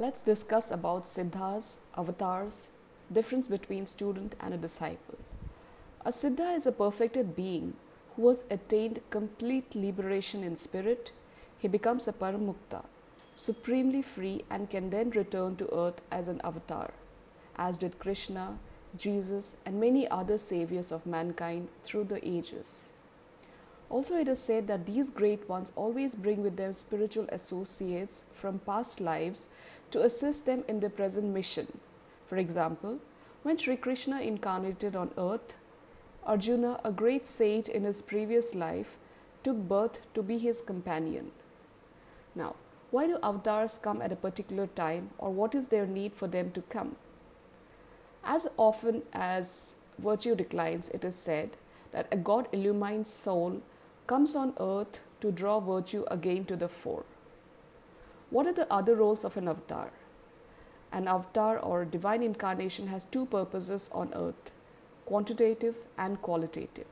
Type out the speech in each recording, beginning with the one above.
Let's discuss about siddhas, avatars, difference between student and a disciple. A siddha is a perfected being who has attained complete liberation in spirit. He becomes a paramukta, supremely free and can then return to earth as an avatar, as did Krishna, Jesus, and many other saviors of mankind through the ages. Also, it is said that these great ones always bring with them spiritual associates from past lives to assist them in their present mission. For example, when Sri Krishna incarnated on earth, Arjuna, a great sage in his previous life, took birth to be his companion. Now, why do avatars come at a particular time, or what is their need for them to come? As often as virtue declines, it is said that a God illumined soul comes on earth to draw virtue again to the fore. What are the other roles of an avatar? An avatar or divine incarnation has two purposes on earth quantitative and qualitative.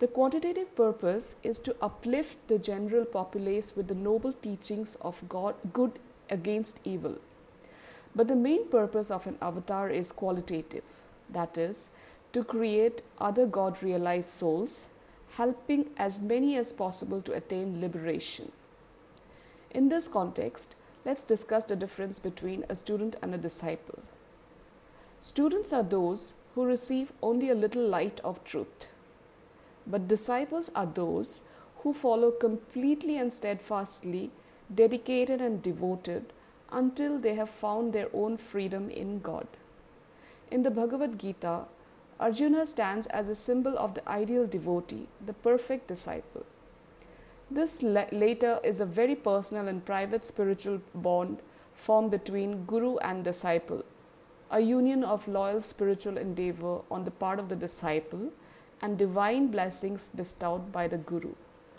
The quantitative purpose is to uplift the general populace with the noble teachings of God, good against evil. But the main purpose of an avatar is qualitative, that is, to create other God realized souls helping as many as possible to attain liberation. In this context, let's discuss the difference between a student and a disciple. Students are those who receive only a little light of truth, but disciples are those who follow completely and steadfastly, dedicated and devoted until they have found their own freedom in God. In the Bhagavad Gita, Arjuna stands as a symbol of the ideal devotee, the perfect disciple. This la- later is a very personal and private spiritual bond formed between guru and disciple, a union of loyal spiritual endeavor on the part of the disciple and divine blessings bestowed by the guru.